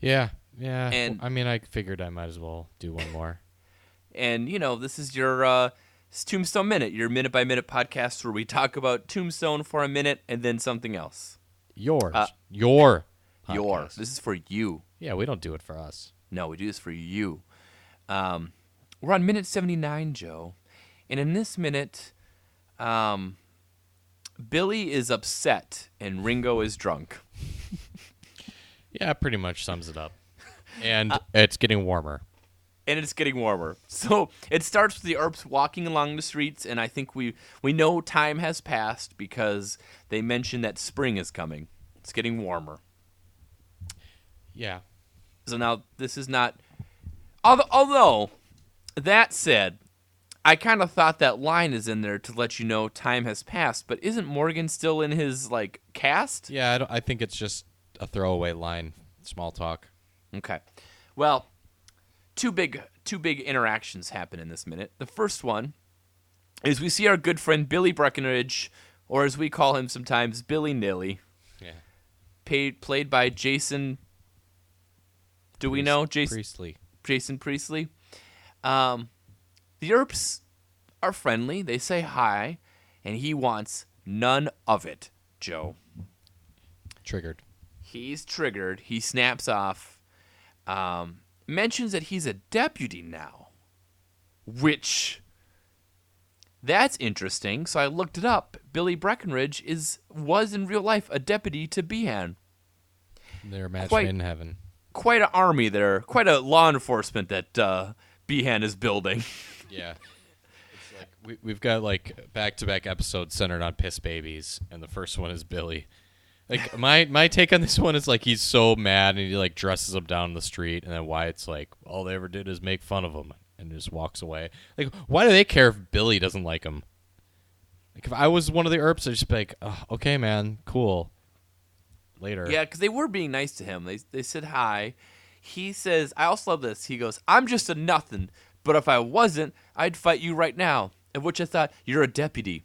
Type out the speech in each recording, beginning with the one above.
Yeah, yeah. And- I mean, I figured I might as well do one more. And, you know, this is your uh, Tombstone Minute, your minute by minute podcast where we talk about Tombstone for a minute and then something else. Yours, Uh, your, Your. podcast. This is for you. Yeah, we don't do it for us. No, we do this for you. Um, we're on minute 79, Joe. And in this minute, um, Billy is upset and Ringo is drunk. Yeah, pretty much sums it up. And Uh, it's getting warmer. and it's getting warmer. So it starts with the Earps walking along the streets, and I think we we know time has passed because they mention that spring is coming. It's getting warmer. Yeah. So now this is not. Although, although that said, I kind of thought that line is in there to let you know time has passed. But isn't Morgan still in his like cast? Yeah, I, don't, I think it's just a throwaway line, small talk. Okay. Well, two big two big interactions happen in this minute. The first one is we see our good friend Billy Breckenridge, or as we call him sometimes, Billy Nilly, Yeah. paid, played by Jason. Do we know Jason Priestley. Jason Priestley? Um, the Earps are friendly. They say hi, and he wants none of it, Joe. Triggered. He's triggered. He snaps off. Um, mentions that he's a deputy now, which that's interesting. So I looked it up. Billy Breckenridge is was in real life a deputy to Behan. They're match Quite- in heaven. Quite an army there. Quite a law enforcement that uh, Behan is building. Yeah. It's like we, we've got like back to back episodes centered on piss babies, and the first one is Billy. Like my my take on this one is like he's so mad and he like dresses him down the street, and then Wyatt's like all they ever did is make fun of him and just walks away. Like why do they care if Billy doesn't like him? Like if I was one of the Earps, I'd just be like, oh, okay, man, cool. Later. Yeah, because they were being nice to him. They they said hi. He says, "I also love this." He goes, "I'm just a nothing, but if I wasn't, I'd fight you right now." Of which I thought, "You're a deputy.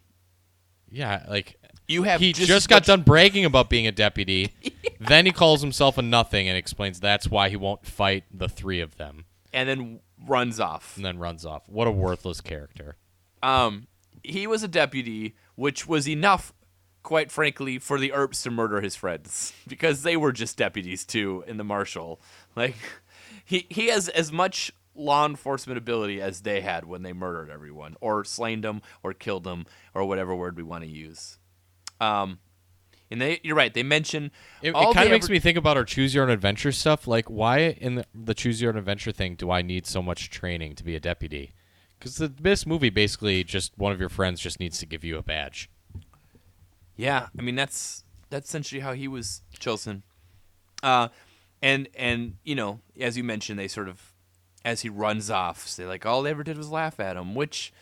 Yeah, like You have he just, just, got done bragging about being a deputy. Then he calls himself a nothing and explains that's why he won't fight the three of them, and then runs off. and then runs off. What a worthless character. Um, he was a deputy, which was enough, quite frankly, for the Earps to murder his friends because they were just deputies too in the marshal. Like, he he has as much law enforcement ability as they had when they murdered everyone, or slain them, or killed them, or whatever word we want to use. Um, and they, you're right. They mention It, all kind of makes ever- me think about our choose your own adventure stuff. Like, why in the, the choose your own adventure thing do I need so much training to be a deputy? Because the this movie basically just one of your friends just needs to give you a badge. Yeah, I mean that's that's essentially how he was chosen. Uh, and and you know, as you mentioned, they sort of, as he runs off, say like all they ever did was laugh at him, which,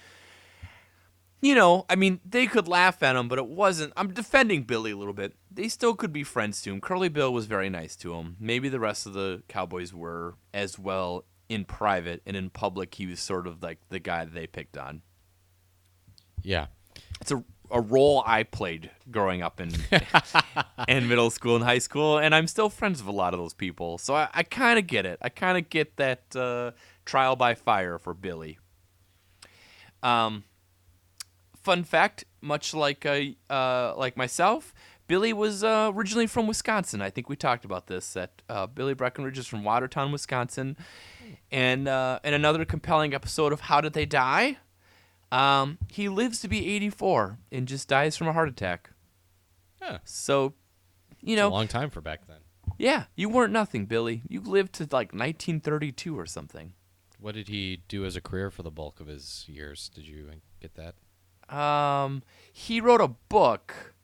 you know, I mean they could laugh at him, but it wasn't. I'm defending Billy a little bit. They still could be friends to him. Curly Bill was very nice to him. Maybe the rest of the Cowboys were as well in private and in public. He was sort of like the guy that they picked on Yeah. it's a a role I played growing up in in middle school and high school, and I'm still friends with a lot of those people. So I, I kind of get it. I kind of get that uh, trial by fire for Billy. Um, fun fact: much like uh, uh, like myself, Billy was uh, originally from Wisconsin. I think we talked about this. That uh, Billy Breckenridge is from Watertown, Wisconsin, and uh, in another compelling episode of How Did They Die? Um, he lives to be 84 and just dies from a heart attack. Yeah. So, you know, a long time for back then. yeah, you weren't nothing, Billy. You lived to like 1932 or something. What did he do as a career for the bulk of his years? Did you get that? Um, he wrote a book.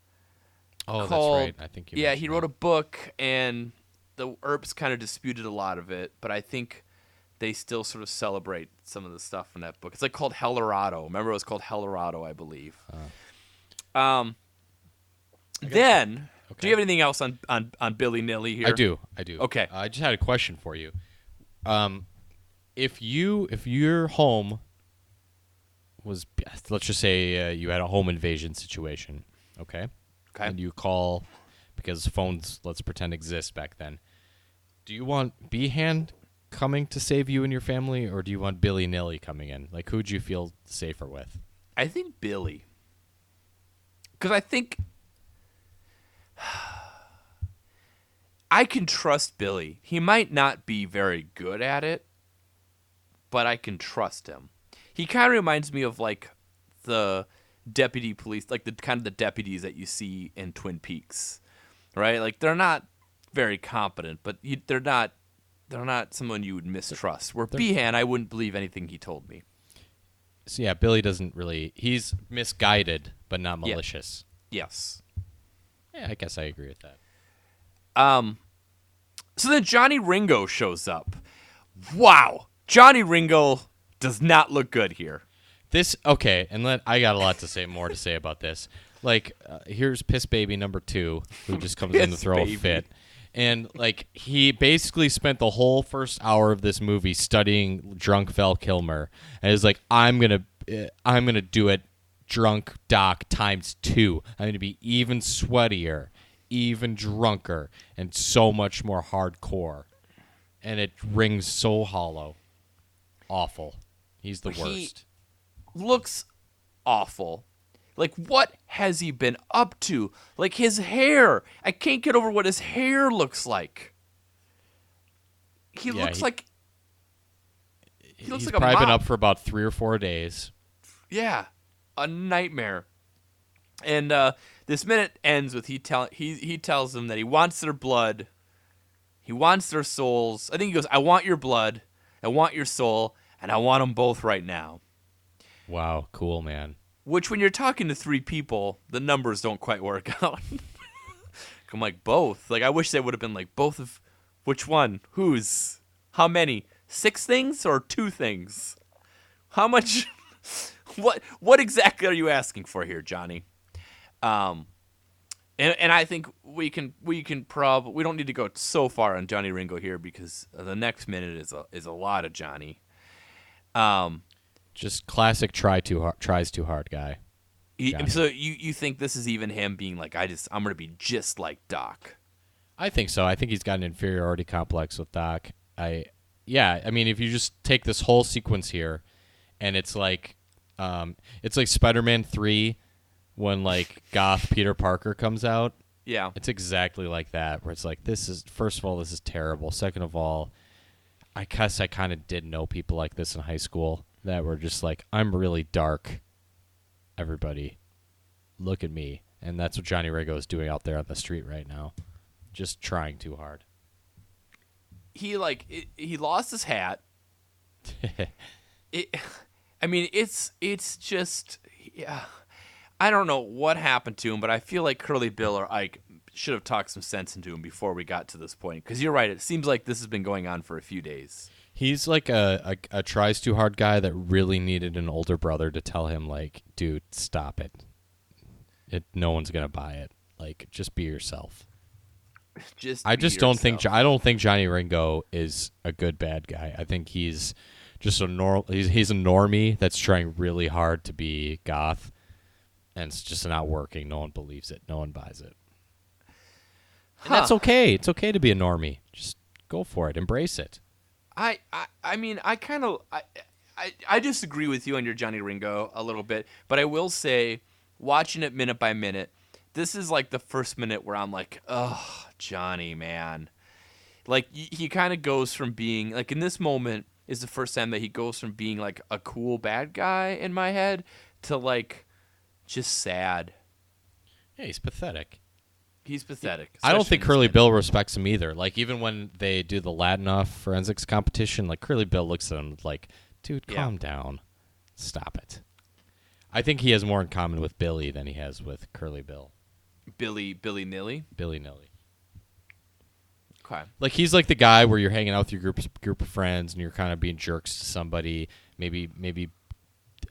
Oh, called, that's right. I think you Yeah, he wrote that. a book, and the Earps kind of disputed a lot of it, but I think they still sort of celebrate some of the stuff in that book. It's like called Helldorado. Remember, it was called Helldorado, I believe. Um, then, do you have anything else on on on Billy Nilly here? I do. I do. Okay. I just had a question for you. Um, if you if your home was let's just say uh, you had a home invasion situation, okay, Okay. and you call because phones, let's pretend, exist back then. Do you want Behan coming to save you and your family, or do you want Billy Nilly coming in? Like, who'd you feel safer with? I think Billy. Because I think I can trust Billy. He might not be very good at it, but I can trust him. He kind of reminds me of like the deputy police, like the kind of the deputies that you see in Twin Peaks, right? Like they're not very competent, but you, they're not they're not someone you would mistrust. Where Behan, I wouldn't believe anything he told me. So yeah, Billy doesn't really. He's misguided, but not Yeah. malicious. Yes. Yeah, I guess I agree with that. Um, so then Johnny Ringo shows up. Wow, Johnny Ringo does not look good here. This okay, and let I got a lot to say more to say about this. Like, uh, here's Piss Baby number two, who just comes in to throw Baby. a fit, and like he basically spent the whole first hour of this movie studying drunk Val Kilmer, and is like, I'm gonna, uh, I'm gonna do it, drunk Doc times two. I'm gonna be even sweatier, even drunker, and so much more hardcore, and it rings so hollow, awful. He's the He- worst. Looks awful. Like what has he been up to? Like his hair. I can't get over what his hair looks like. He Yeah, looks he- like he looks He's like a probably been up for about three or four days. Yeah, a nightmare. And uh, this minute ends with he tell he he tells them that he wants their blood, he wants their souls. I think he goes, "I want your blood, I want your soul, and I want them both right now." Wow, cool man. Which, when you're talking to three people, the numbers don't quite work out. I'm like both. Like I wish they would have been like both of, which one, whose, how many, six things or two things? How much? what what exactly are you asking for here, Johnny? Um, and and I think we can we can prob we don't need to go so far on Johnny Ringo here because the next minute is a is a lot of Johnny. Um, Just classic try too hard, tries too hard guy. he- so you you think this is even him being like I just I'm gonna be just like Doc? I think so. I think he's got an inferiority complex with Doc. I yeah, I mean if you just take this whole sequence here and it's like um it's like Spider-Man 3 when like goth Peter Parker comes out. Yeah, It's exactly like that where it's like this is first of all this is terrible. Second of all, I guess I kind of did know people like this in high school that were just like I'm really dark. Everybody look at me. And that's what Johnny Ringo is doing out there on the street right now. Just trying too hard. he like it, he lost his hat. it, I mean, it's it's just yeah. I don't know what happened to him, but I feel like Curly Bill or Ike should have talked some sense into him before we got to this point. Because you're right, it seems like this has been going on for a few days. He's like a, a, a tries too hard guy that really needed an older brother to tell him like, dude, stop it. It no one's gonna buy it. Like, just be yourself. Just I just don't think I don't think Johnny Ringo is a good bad guy. I think he's just a normal. He's, he's a normie that's trying really hard to be goth, and it's just not working. No one believes it. No one buys it. And that's okay. It's okay to be a normie. Just go for it. Embrace it. I, I, I mean, I kind of, I, I, I disagree with you on your Johnny Ringo a little bit, but I will say, watching it minute by minute, this is like the first minute where I'm like, oh, Johnny, man. Like y- he kind of goes from being like in this moment is the first time that he goes from being like a cool bad guy in my head to like just sad. Yeah, he's pathetic. He's pathetic. I don't think Curly. Bill respects him either. Like even when they do the Ladinoff forensics competition, like Curly Bill looks at him like, "Dude, Yeah. calm down, stop it." I think he has more in common with Billy than he has with Curly Bill. Billy Billy Nilly. Billy Nilly. Okay. Like he's like the guy where you're hanging out with your group group of friends and you're kind of being jerks to somebody. Maybe maybe,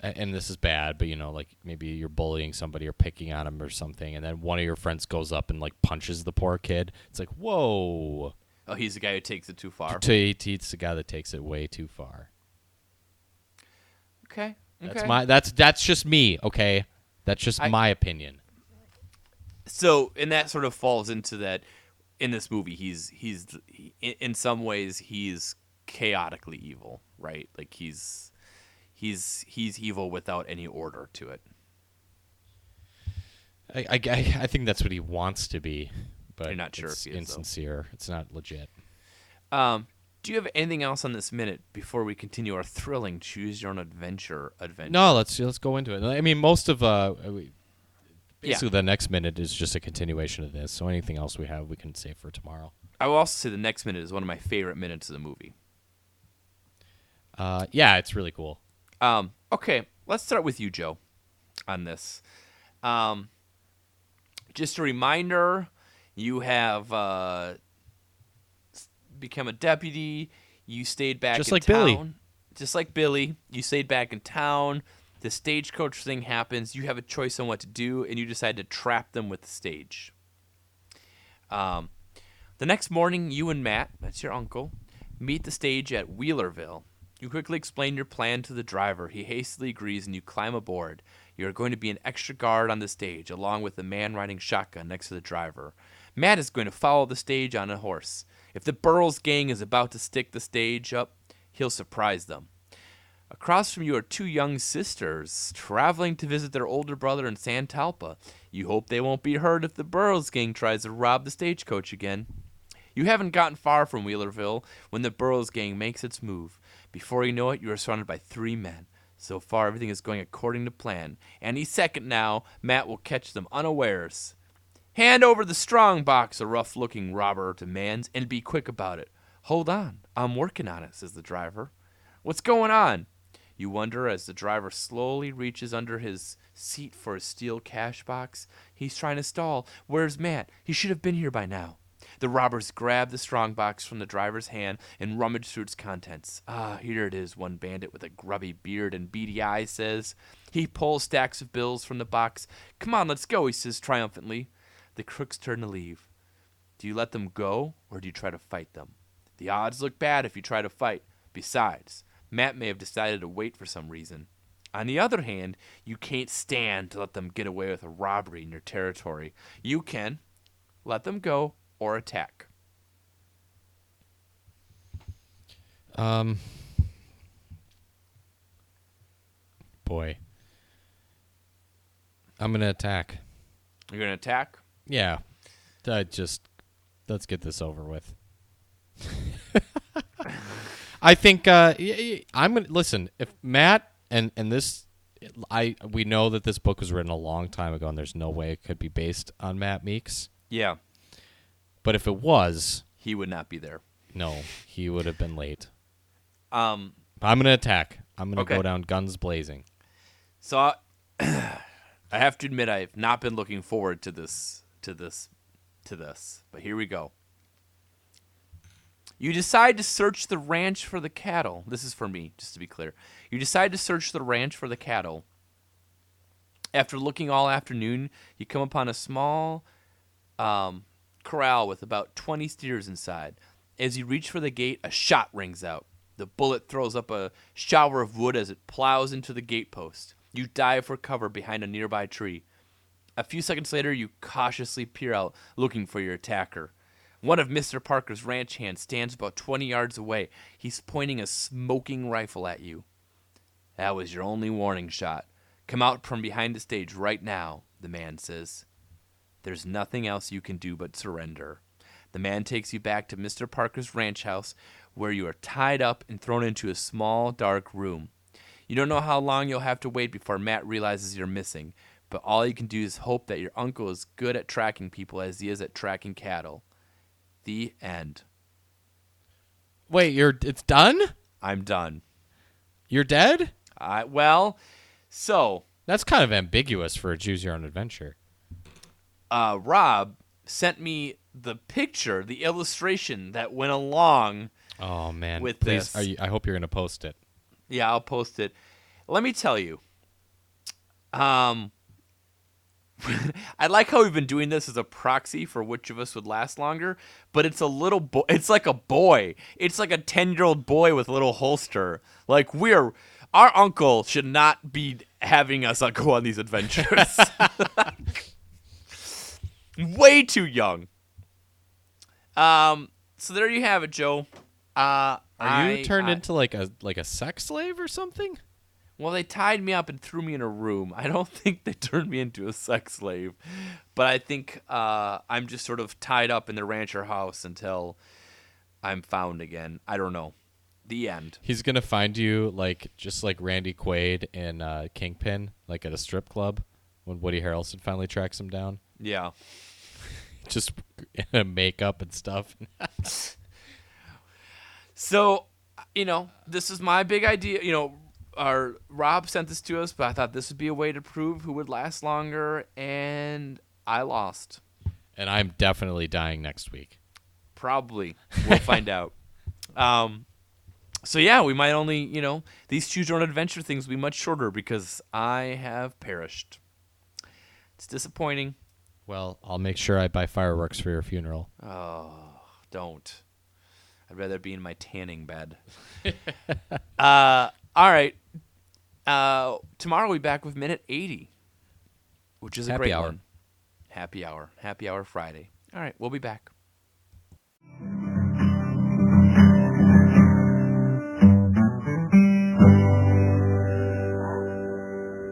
and this is bad, but you know, like maybe you're bullying somebody or picking on them or something, and then one of your friends goes up and like punches the poor kid. It's like whoa. Oh, he's the guy who takes it too far. To It's the guy that takes it way too far. Okay. That's okay. my that's that's just me, okay? That's just I- my opinion. so and that sort of falls into that in this movie he's he's he, in some ways he's chaotically evil right like he's he's he's evil without any order to it I, I, I- think that's what he wants to be, but You're not sure it's is, though. insincere. It's not legit. um do you have anything else on this minute before we continue our thrilling choose your own adventure adventure No, let's let's go into it. I mean, most of uh, we- Yeah. basically the next minute is just a continuation of this. So anything else we have, we can save for tomorrow. i will also say the next minute is one of my favorite minutes of the movie Uh, yeah, it's really cool. Um, okay, let's start with you, Joe, on this. Um, just a reminder you have uh, become a deputy. You stayed back Just in like Billy. Just like Billy. You stayed back in town. The stagecoach thing happens. You have a choice on what to do, and you decide to trap them with the stage. Um, the next morning, you and Matt, that's your uncle, meet the stage at Wheelerville. You quickly explain your plan to the driver. He hastily agrees and you climb aboard. You are going to be an extra guard on the stage, along with the man riding shotgun next to the driver. Matt is going to follow the stage on a horse. If the Burroughs gang is about to stick the stage up, he'll surprise them. Across from you are two young sisters traveling to visit their older brother in Santalpa. You hope they won't be hurt if the Burroughs gang tries to rob the stagecoach again. You haven't gotten far from Wheelerville when the Burroughs gang makes its move. Before you know it, you are surrounded by three men. So far, everything is going according to plan. Any second now, Matt will catch them unawares. Hand over the strong box, a rough looking robber demands, and be quick about it. Hold on, I'm working on it, says the driver. What's going on? You wonder as the driver slowly reaches under his seat for a steel cash box. He's trying to stall. Where's Matt? He should have been here by now. The robbers grab the strong box from the driver's hand and rummage through its contents. Ah, here it is, one bandit with a grubby beard and beady eyes says. He pulls stacks of bills from the box. Come on, let's go, he says triumphantly. The crooks turn to leave. Do you let them go, or do you try to fight them? The odds look bad if you try to fight. Besides, Matt may have decided to wait for some reason. On the other hand, you can't stand to let them get away with a robbery in your territory. You can let them go or attack. Um, boy, I'm gonna attack. You're going to attack? Yeah, I just let's get this over with. I think uh, I'm gonna listen. If Matt and and this, I we know that this book was written a long time ago, and there's no way it could be based on Matt Meeks. Yeah. But if it was, He would not be there. no, he would have been late. Um, I'm gonna attack. I'm gonna Okay. go down guns blazing. So I, I have to admit I've not been looking forward to this to this to this. But here we go. You decide to search the ranch for the cattle. This is for me, just to be clear. You decide to search the ranch for the cattle. After looking all afternoon, you come upon a small um, corral with about 20 steers inside. As you reach for the gate, a shot rings out. The bullet throws up a shower of wood as it plows into the gatepost. You dive for cover behind a nearby tree. A few seconds later, you cautiously peer out, looking for your attacker. One of Mr. Parker's ranch hands stands about 20 yards away. He's pointing a smoking rifle at you. That was your only warning shot. Come out from behind the stage right now, the man says. There's nothing else you can do but surrender. The man takes you back to Mr. Parker's ranch house, where you are tied up and thrown into a small, dark room. You don't know how long you'll have to wait before Matt realizes you're missing, but all you can do is hope that your uncle is good at tracking people as he is at tracking cattle. The end. Wait, you're it's done? I'm done. You're dead? I well, so That's kind of ambiguous for a choose your own adventure. Uh, Rob sent me the picture, the illustration that went along. Oh man. With Please, this. are you, I hope you're gonna post it. Yeah, I'll post it. Let me tell you. Um, I like how we've been doing this as a proxy for which of us would last longer, but it's a little boy. It's like a boy. It's like a ten-year-old boy with a little holster. Like we're our uncle should not be having us uh, go on these adventures. way too young. Um. So there you have it, Joe. Uh, Are you turned I- into like a like a sex slave or something? Well, they tied me up and threw me in a room. I don't think they turned me into a sex slave, but I think uh, I'm just sort of tied up in the rancher house until I'm found again. I don't know. The end. He's gonna find you like just like Randy Quaid in uh, Kingpin, like at a strip club when Woody Harrelson finally tracks him down, Yeah. Just makeup and stuff. So, you know, this is my big idea. You know, our Rob sent this to us, but I thought this would be a way to prove who would last longer, and I lost. and I'm definitely dying next week. Probably. We'll find out. Um, so yeah, we might only, you know, these choose your own adventure things will be much shorter because I have perished. It's disappointing. Well, I'll make sure I buy fireworks for your funeral. Oh, don't. I'd rather be in my tanning bed. uh, all right. Uh, tomorrow we'll be back with minute 80, which is a Happy great hour. one. Happy hour. Happy hour Friday. All right, we'll be back.